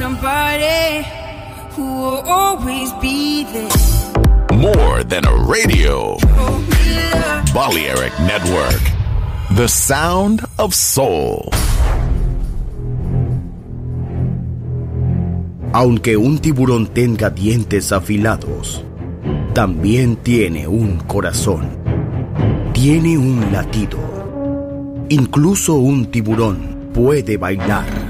somebody who will always be there. More than a radio. Balearic Network. The sound of soul. Aunque un tiburón tenga dientes afilados, también tiene un corazón. Tiene un latido. Incluso un tiburón puede bailar.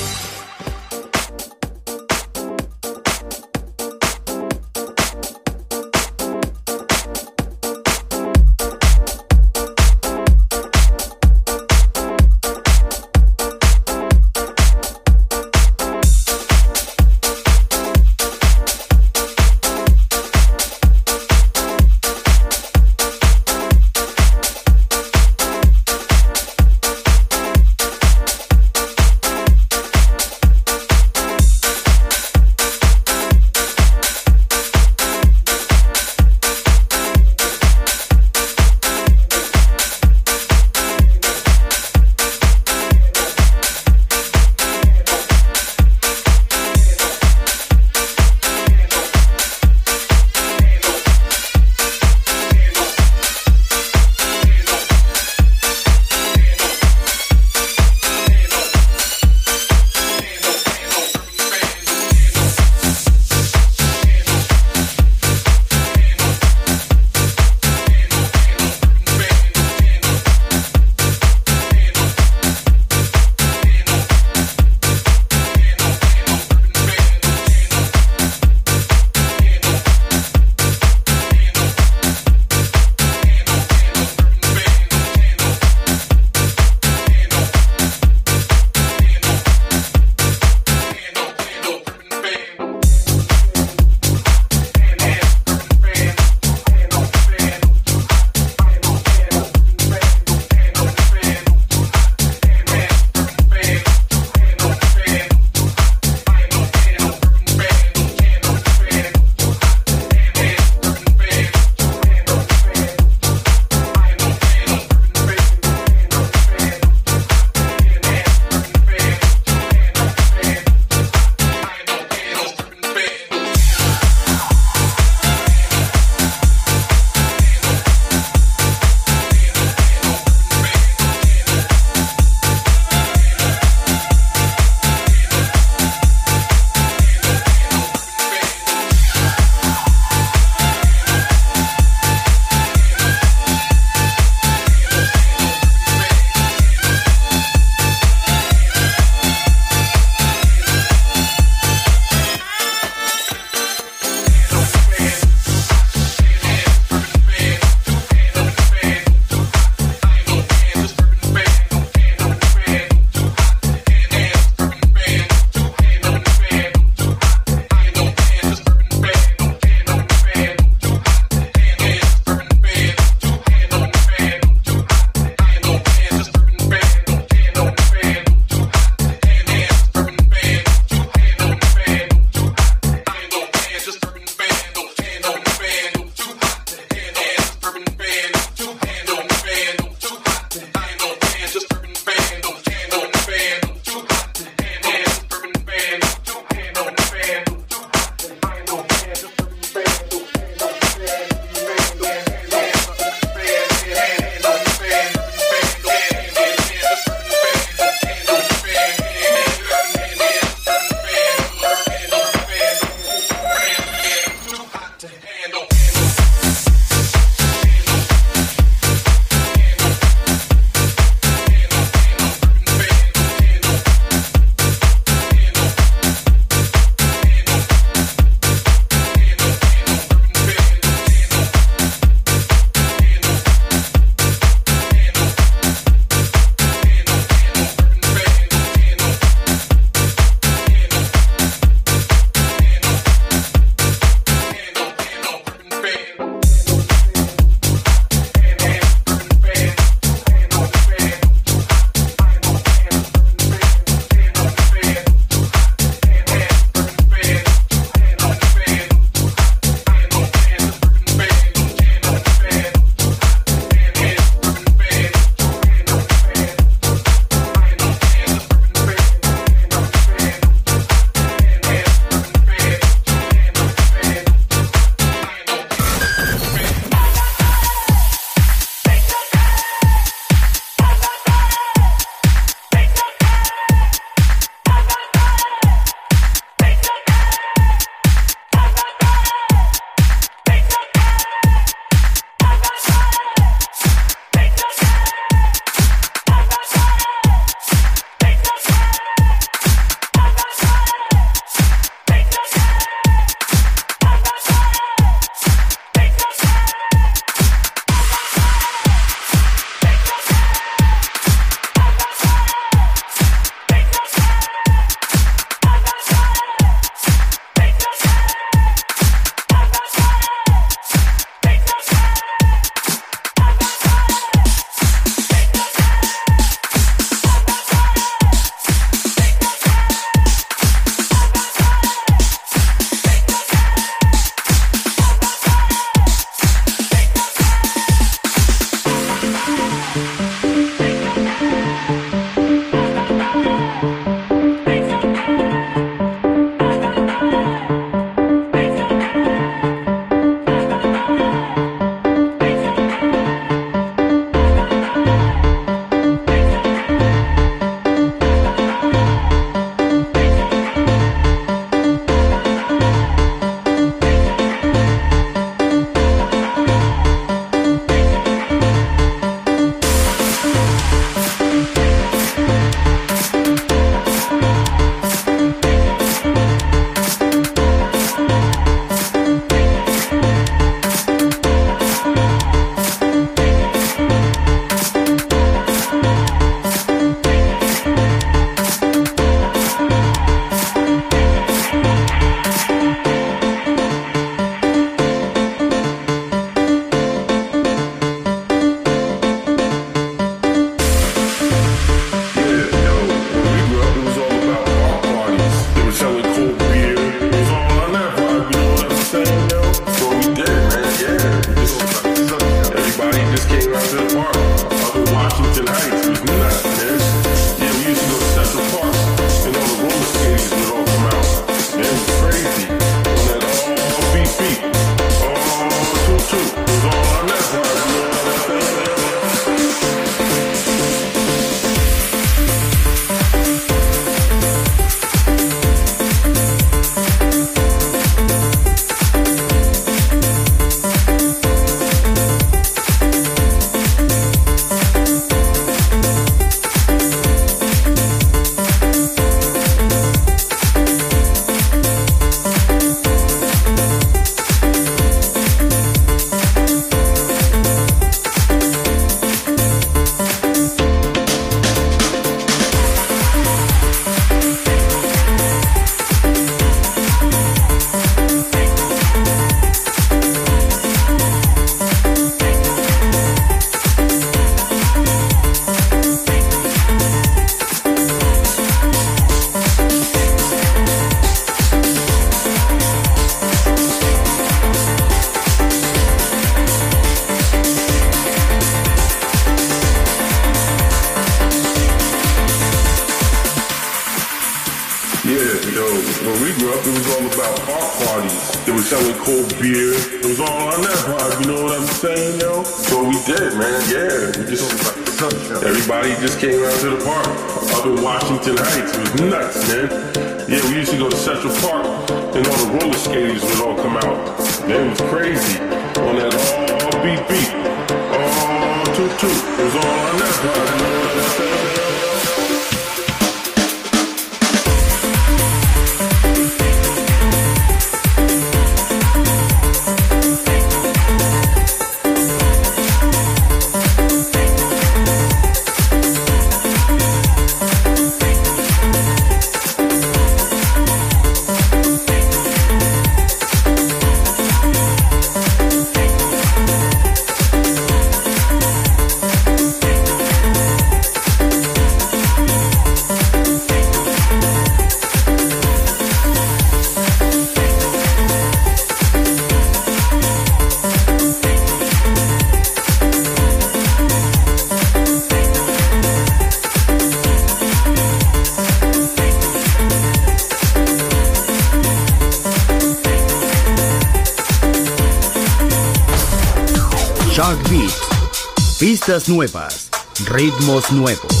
Pistas nuevas, ritmos nuevos.